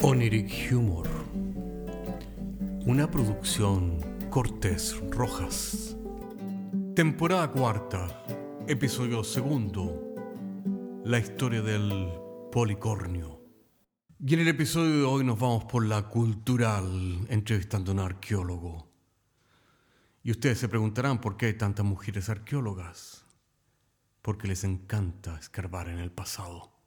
Oniric Humor. Una producción Cortés Rojas. Temporada cuarta, episodio segundo. La historia del policornio. Y en el episodio de hoy nos vamos por la cultural entrevistando a un arqueólogo. Y ustedes se preguntarán por qué hay tantas mujeres arqueólogas. Porque les encanta escarbar en el pasado.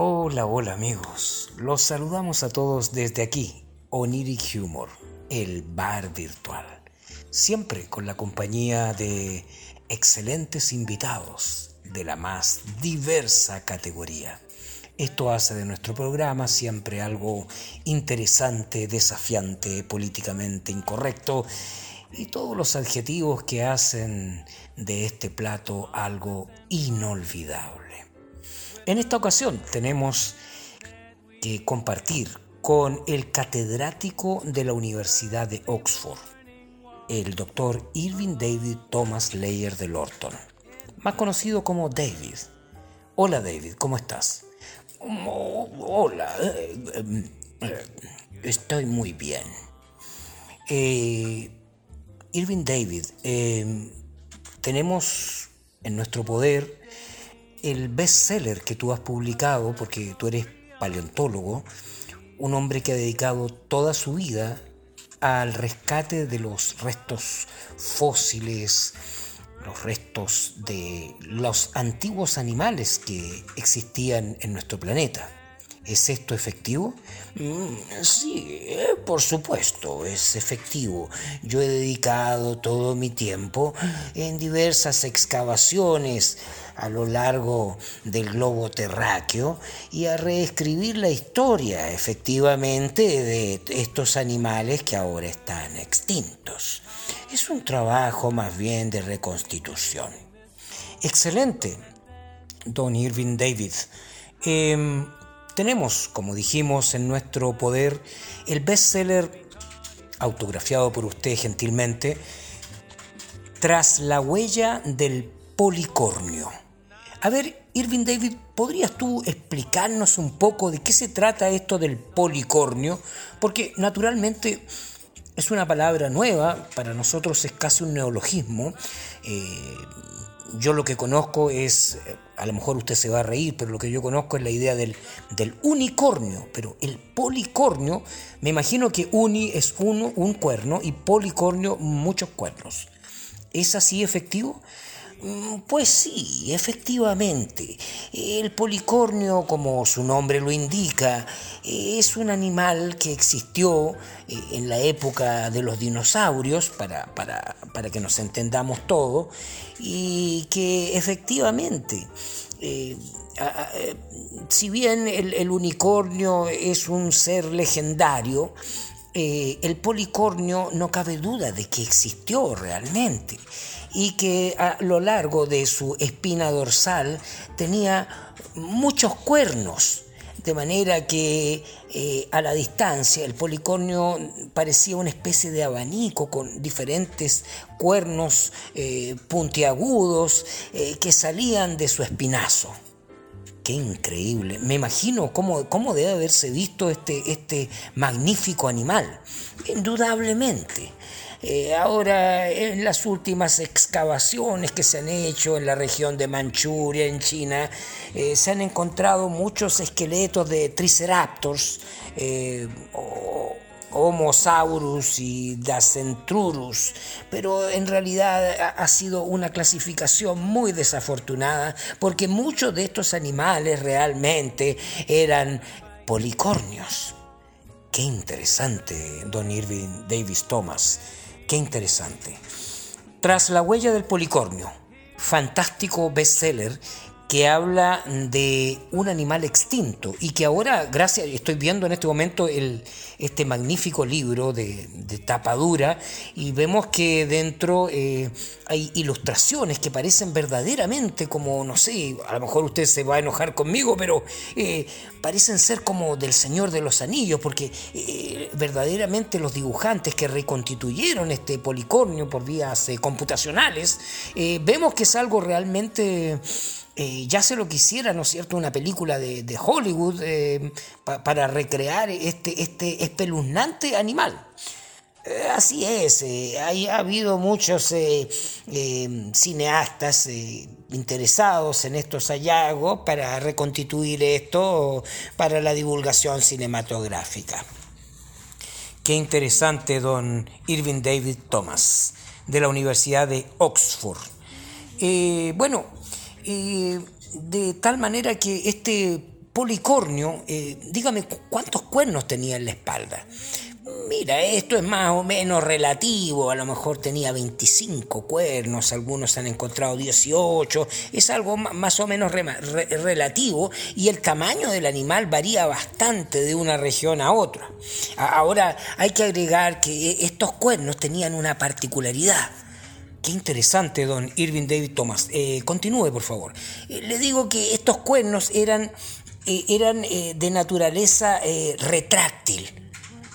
Hola, hola amigos. Los saludamos a todos desde aquí, Oniric Humor, el bar virtual. Siempre con la compañía de excelentes invitados de la más diversa categoría. Esto hace de nuestro programa siempre algo interesante, desafiante, políticamente incorrecto y todos los adjetivos que hacen de este plato algo inolvidable. En esta ocasión tenemos que compartir con el catedrático de la Universidad de Oxford, el doctor Irving David Thomas Layer de Lorton, más conocido como David. Hola David, ¿cómo estás? Hola, eh, eh, estoy muy bien. Eh, Irving David, tenemos en nuestro poder el bestseller que tú has publicado, porque tú eres paleontólogo, un hombre que ha dedicado toda su vida al rescate de los restos fósiles, los restos de los antiguos animales que existían en nuestro planeta. ¿Es esto efectivo? Mm, sí, eh, por supuesto, es efectivo. Yo he dedicado todo mi tiempo en diversas excavaciones a lo largo del globo terráqueo y a reescribir la historia efectivamente de estos animales que ahora están extintos. Es un trabajo más bien de reconstitución. Excelente, don Irving David. Em, tenemos, como dijimos, en nuestro poder el bestseller autografiado por usted gentilmente, Tras la huella del policornio. A ver, Irving David, ¿podrías tú explicarnos un poco de qué se trata esto del policornio? Porque naturalmente es una palabra nueva, para nosotros es casi un neologismo. Eh, yo lo que conozco es, a lo mejor usted se va a reír, pero lo que yo conozco es la idea del, unicornio, pero el policornio, me imagino que uni es uno, un cuerno, y policornio, muchos cuernos. ¿Es así efectivo? Mm, pues sí, efectivamente. El policornio, como su nombre lo indica, es un animal que existió eh, en la época de los dinosaurios, para, que nos entendamos todo, y que efectivamente, eh, eh, si bien el, unicornio es un ser legendario, el policornio no cabe duda de que existió realmente y que a lo largo de su espina dorsal tenía muchos cuernos, de manera que eh, a la distancia el policornio parecía una especie de abanico con diferentes cuernos eh, puntiagudos eh, que salían de su espinazo. Qué increíble. Me imagino cómo, cómo debe haberse visto este, este magnífico animal. Indudablemente. Eh, ahora, en las últimas excavaciones que se han hecho en la región de Manchuria, en China, eh, se han encontrado muchos esqueletos de Triceratops, eh, Homosaurus y Dacentrurus, pero en realidad ha sido una clasificación muy desafortunada porque muchos de estos animales realmente eran policornios. Qué interesante, don Irving Davis Thomas. Qué interesante. Tras la huella del policornio, fantástico bestseller que habla de un animal extinto y que ahora, gracias, estoy viendo en este momento el, este magnífico libro de, de tapa dura y vemos que dentro eh, hay ilustraciones que parecen verdaderamente como, no sé, a lo mejor usted se va a enojar conmigo, pero eh, parecen ser como del Señor de los Anillos, porque eh, verdaderamente los dibujantes que reconstituyeron este policornio por vías computacionales, vemos que es algo realmente eh, ya se lo quisiera, ¿no es cierto?, una película de, Hollywood eh, para recrear este, este espeluznante animal. Eh, así es, ha habido muchos cineastas interesados en estos hallazgos para reconstituir esto para la divulgación cinematográfica. Qué interesante, don Irving David Thomas, de la Universidad de Oxford. bueno, de tal manera que este policornio, eh, dígame cuántos cuernos tenía en la espalda. Mira, esto es más o menos relativo, a lo mejor tenía 25 cuernos, algunos han encontrado 18, es algo más o menos relativo y el tamaño del animal varía bastante de una región a otra. Ahora hay que agregar que estos cuernos tenían una particularidad Qué interesante, don Irving David Thomas. Eh, continúe, por favor. Eh, le digo que estos cuernos eran, eh, eran de naturaleza retráctil.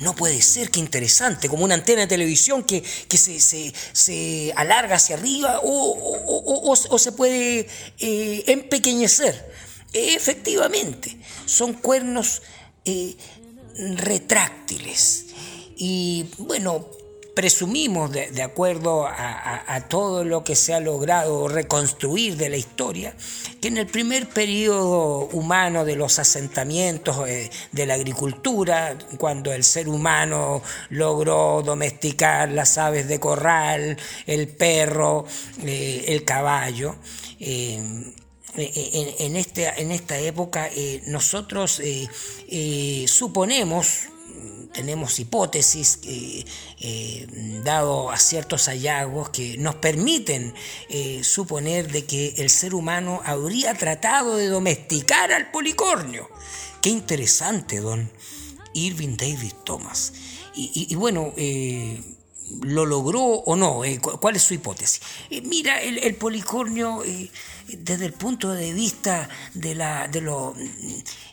No puede ser, qué interesante, como una antena de televisión que, se, alarga hacia arriba o, o se puede empequeñecer. Efectivamente, son cuernos retráctiles. Y bueno, presumimos, de, acuerdo a, todo lo que se ha logrado reconstruir de la historia, que en el primer periodo humano de los asentamientos eh, de la agricultura, cuando el ser humano logró domesticar las aves de corral, el perro, eh, el caballo, eh, en, en, esta época nosotros suponemos tenemos hipótesis, eh, dado a ciertos hallazgos, que nos permiten eh, suponer de que el ser humano habría tratado de domesticar al policornio. Qué interesante, don Irving David Thomas. Y, bueno, eh, ¿lo logró o no? ¿Cuál es su hipótesis? mira, el, policornio, desde el punto de vista de la, de lo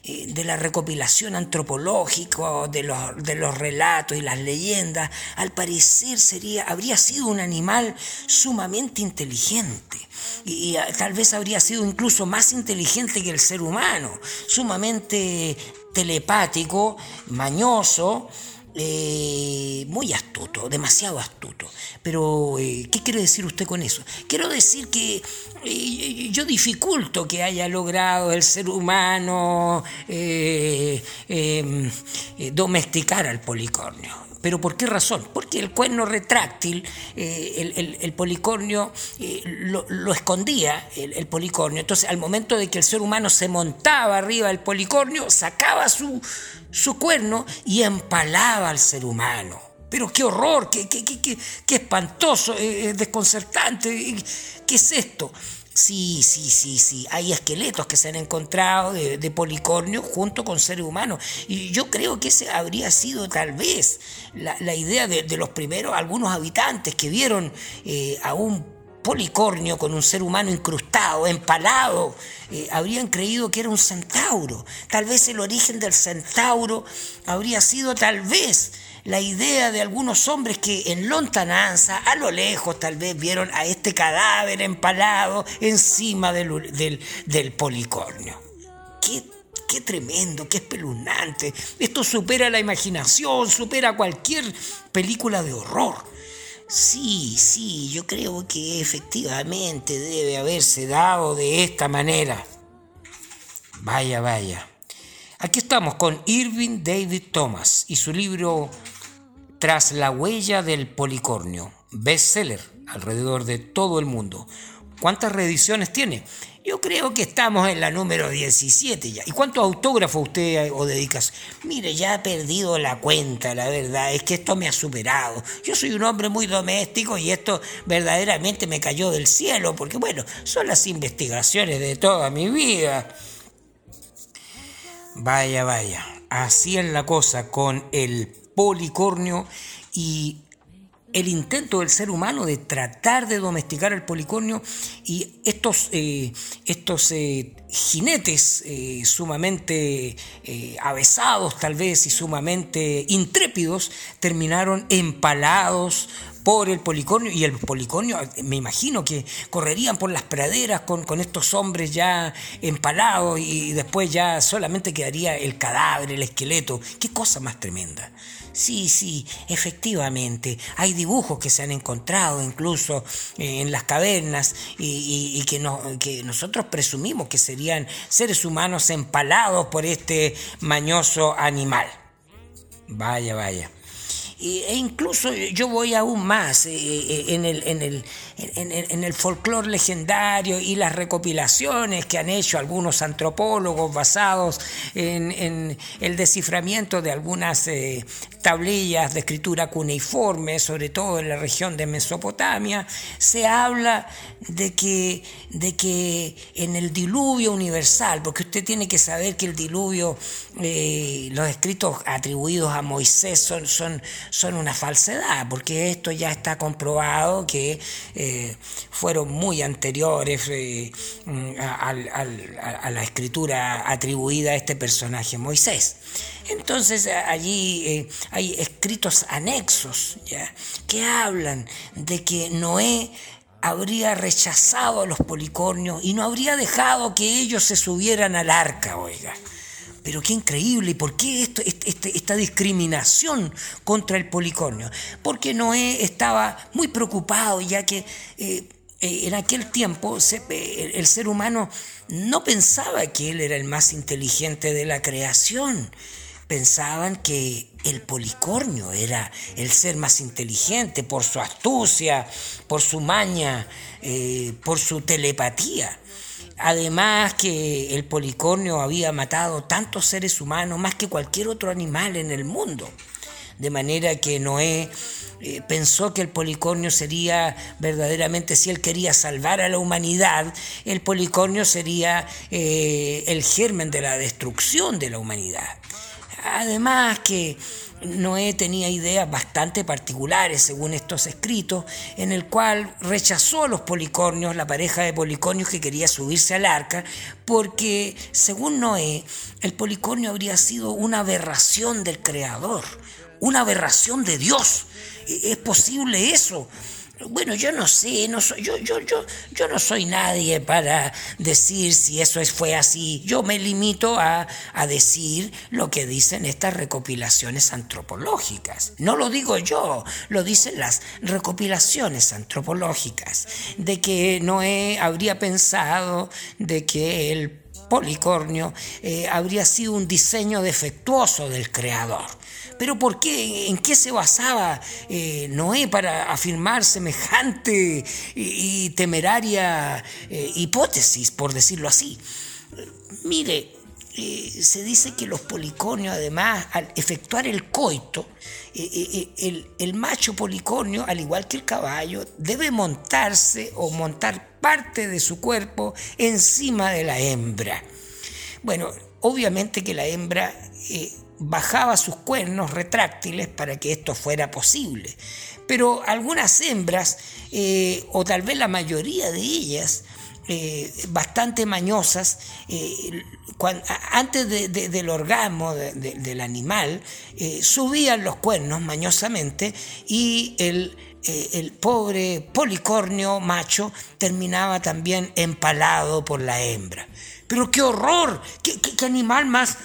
de la recopilación antropológica, de los, de los relatos y las leyendas, al parecer sería, habría sido un animal sumamente inteligente. Y, tal vez habría sido incluso más inteligente que el ser humano, sumamente telepático, mañoso, eh, muy astuto, demasiado astuto. Pero, eh, ¿qué quiere decir usted con eso? Quiero decir que eh, yo dificulto que haya logrado el ser humano em, domesticar al policornio. ¿Pero por qué razón? Porque el cuerno retráctil, eh, el, policornio eh, lo, escondía, el, policornio. Entonces, al momento de que el ser humano se montaba arriba del policornio, sacaba su, su cuerno y empalaba al ser humano. Pero qué horror, qué, qué, qué, qué espantoso, eh, desconcertante. ¿Qué es esto? Sí, sí, sí, sí. Hay esqueletos que se han encontrado de, policornio junto con seres humanos. Y yo creo que ese habría sido tal vez la, idea de, los primeros, algunos habitantes que vieron eh, a un policornio con un ser humano incrustado, empalado, eh, habrían creído que era un centauro. Tal vez el origen del centauro habría sido tal vez la idea de algunos hombres que en lontananza, a lo lejos tal vez vieron a este cadáver empalado encima del, del, policornio. Qué qué tremendo, qué espeluznante. Esto supera la imaginación, supera cualquier película de horror. Sí, sí, yo creo que efectivamente debe haberse dado de esta manera. Vaya, vaya. Aquí estamos con Irving David Thomas y su libro tras la huella del policornio, bestseller alrededor de todo el mundo. ¿Cuántas reediciones tiene? Yo creo que estamos en la número 17 ya. ¿Y cuántos autógrafos usted o dedicas? Mire, ya he perdido la cuenta, la verdad. Es que esto me ha superado. Yo soy un hombre muy doméstico y esto verdaderamente me cayó del cielo, porque bueno, son las investigaciones de toda mi vida. Vaya, vaya. Así es la cosa con el policornio y el intento del ser humano de tratar de domesticar al policornio y estos, eh, estos eh, jinetes eh, sumamente avesados tal vez y sumamente intrépidos terminaron empalados por el policornio y el policornio me imagino que correrían por las praderas con, con estos hombres ya empalados y después ya solamente quedaría el cadáver, el esqueleto. Qué cosa más tremenda. Sí, sí, efectivamente. Hay dibujos que se han encontrado incluso eh, en las cavernas y, que, no, que nosotros presumimos que serían seres humanos empalados por este mañoso animal. Vaya, vaya e incluso yo voy aún más eh, eh, en el, en el, en, el folclore legendario y las recopilaciones que han hecho algunos antropólogos basados en, el desciframiento de algunas eh, tablillas de escritura cuneiforme, sobre todo en la región de Mesopotamia, se habla de que, de que en el diluvio universal, porque usted tiene que saber que el diluvio, los escritos atribuidos a Moisés son, son son una falsedad, porque esto ya está comprobado que eh, fueron muy anteriores eh, mm, a, la escritura atribuida a este personaje Moisés. Entonces allí eh, hay escritos anexos ¿ya? que hablan de que Noé habría rechazado a los policornios y no habría dejado que ellos se subieran al arca, oiga. Pero qué increíble, ¿y por qué esto, este, esta discriminación contra el policornio? Porque Noé estaba muy preocupado, ya que eh, eh, en aquel tiempo eh, el ser humano no pensaba que él era el más inteligente de la creación. Pensaban que el policornio era el ser más inteligente por su astucia, por su maña, por su telepatía. Además que el policornio había matado tantos seres humanos más que cualquier otro animal en el mundo. De manera que Noé eh, pensó que el policornio sería verdaderamente, si él quería salvar a la humanidad, el policornio sería eh, el germen de la destrucción de la humanidad. Además que Noé tenía ideas bastante particulares, según estos escritos, en el cual rechazó a los policornios, la pareja de policornios que quería subirse al arca, porque, según Noé, el policornio habría sido una aberración del Creador, una aberración de Dios. ¿E-, ¿Es posible eso? Bueno, yo no sé, no soy, yo, yo, yo, yo no soy nadie para decir si eso fue así. Yo me limito a, a decir lo que dicen estas recopilaciones antropológicas. No lo digo yo, lo dicen las recopilaciones antropológicas, de que Noé habría pensado de que el policornio eh, habría sido un diseño defectuoso del creador. Pero ¿por qué? ¿En qué se basaba eh, Noé para afirmar semejante y, temeraria eh, hipótesis, por decirlo así? Mire, eh, se dice que los policornios, además, al efectuar el coito, el, el, macho policornio, al igual que el caballo, debe montarse o montar parte de su cuerpo encima de la hembra. Bueno, obviamente que la hembra bajaba sus cuernos retráctiles para que esto fuera posible. Pero algunas hembras, eh, o tal vez la mayoría de ellas, eh, bastante mañosas, eh, antes del orgasmo del animal, subían los cuernos mañosamente y el, el pobre policornio macho terminaba también empalado por la hembra. Pero qué horror, qué animal más,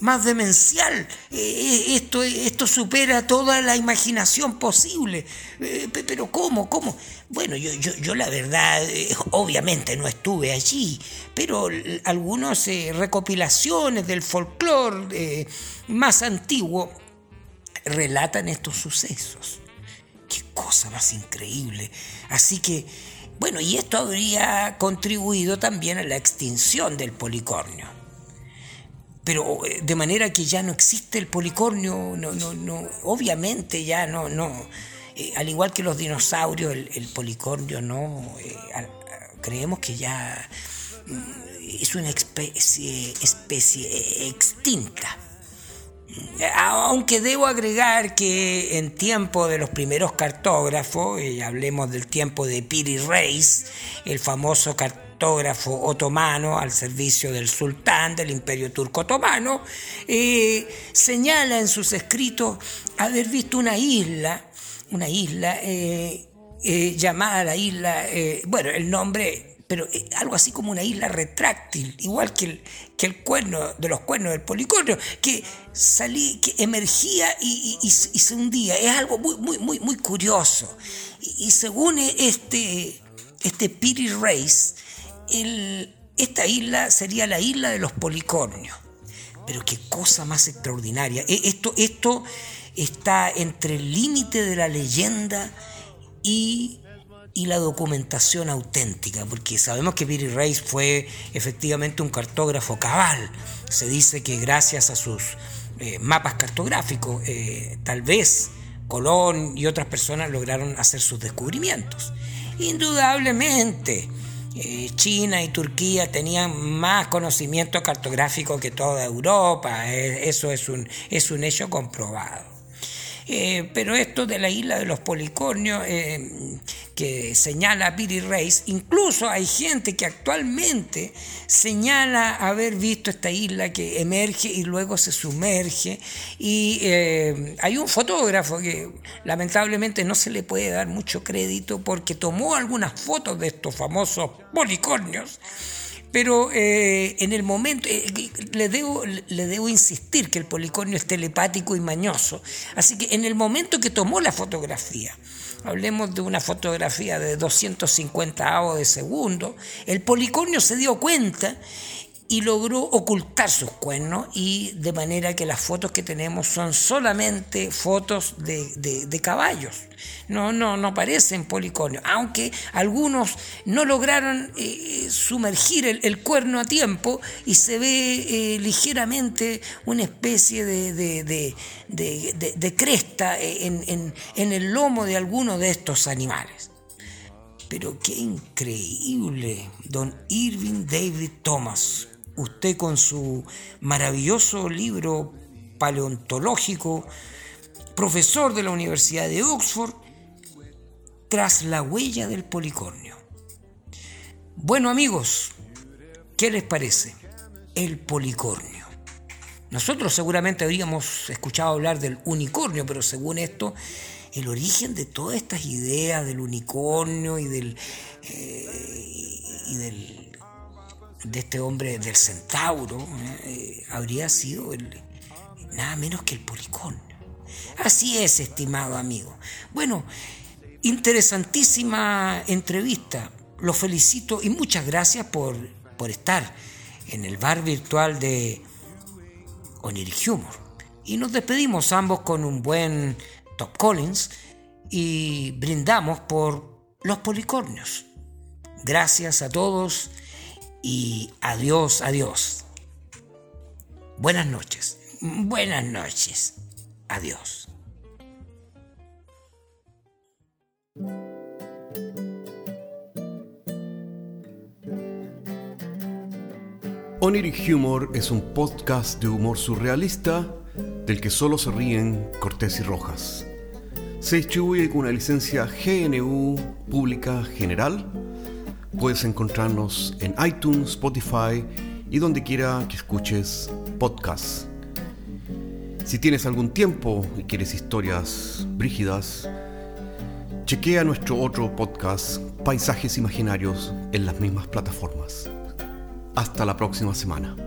más demencial. Eh, eh, esto, esto supera toda la imaginación posible. Eh, pero ¿cómo? ¿Cómo? Bueno, yo, yo, la verdad, obviamente no estuve allí, pero algunas recopilaciones del folclore más antiguo relatan estos sucesos. Qué cosa más increíble. Así que Bueno, y esto habría contribuido también a la extinción del policornio. Pero eh, de manera que ya no existe el policornio, no, no, no, obviamente ya no, no. Eh, al igual que los dinosaurios, el, policornio no. Eh, creemos que ya mm, es una especie, extinta. Aunque debo agregar que en tiempo de los primeros cartógrafos, hablemos del tiempo de Piri Reis, el famoso cartógrafo otomano al servicio del sultán del imperio turco otomano, eh, señala en sus escritos haber visto una isla, una isla eh, eh, llamada la isla, bueno, el nombre pero eh, algo así como una isla retráctil, igual que el, que el cuerno de los cuernos del policornio, que salí, que emergía y, se hundía. Es algo muy, muy, muy, muy curioso. Y, según este, este Piri Reis, esta isla sería la isla de los policornios. Pero qué cosa más extraordinaria. E, esto, esto está entre el límite de la leyenda y y la documentación auténtica, porque sabemos que Billy Reis fue efectivamente un cartógrafo cabal. Se dice que gracias a sus eh, mapas cartográficos, eh, tal vez Colón y otras personas lograron hacer sus descubrimientos. Indudablemente, eh, China y Turquía tenían más conocimiento cartográfico que toda Europa, eso es un, es un hecho comprobado. Eh, pero esto de la isla de los policornios eh, que señala Piri Reis, incluso hay gente que actualmente señala haber visto esta isla que emerge y luego se sumerge. Y eh, hay un fotógrafo que lamentablemente no se le puede dar mucho crédito porque tomó algunas fotos de estos famosos policornios pero eh, en el momento, eh, le, debo, le debo insistir que el policornio es telepático y mañoso. Así que en el momento que tomó la fotografía, hablemos de una fotografía de 250 avos de segundo, el policornio se dio cuenta y logró ocultar sus cuernos y de manera que las fotos que tenemos son solamente fotos de, caballos. No, no, no parecen policornios, aunque algunos no lograron eh, sumergir el, cuerno a tiempo y se ve eh, ligeramente una especie de, cresta en, en el lomo de alguno de estos animales. Pero qué increíble, don Irving David Thomas, usted con su maravilloso libro paleontológico, profesor de la Universidad de Oxford, tras la huella del policornio. Bueno amigos, ¿qué les parece? El policornio. Nosotros seguramente habríamos escuchado hablar del unicornio, pero según esto, el origen de todas estas ideas del unicornio y del, eh, y del de este hombre del centauro eh, habría sido nada menos que el policón. Así es, estimado amigo. Bueno, interesantísima entrevista. Lo felicito y muchas gracias por, por estar en el bar virtual de Oniric Humor. Y nos despedimos ambos con un buen Top Collins y brindamos por los policornios. Gracias a todos y adiós, adiós. Buenas noches. Buenas noches. Adiós. Oniric Humor es un podcast de humor surrealista del que solo se ríen Cortés y Rojas. Se distribuye con una licencia GNU Pública General Puedes encontrarnos en iTunes, Spotify y donde quiera que escuches podcasts. Si tienes algún tiempo y quieres historias brígidas, chequea nuestro otro podcast, Paisajes Imaginarios, en las mismas plataformas. Hasta la próxima semana.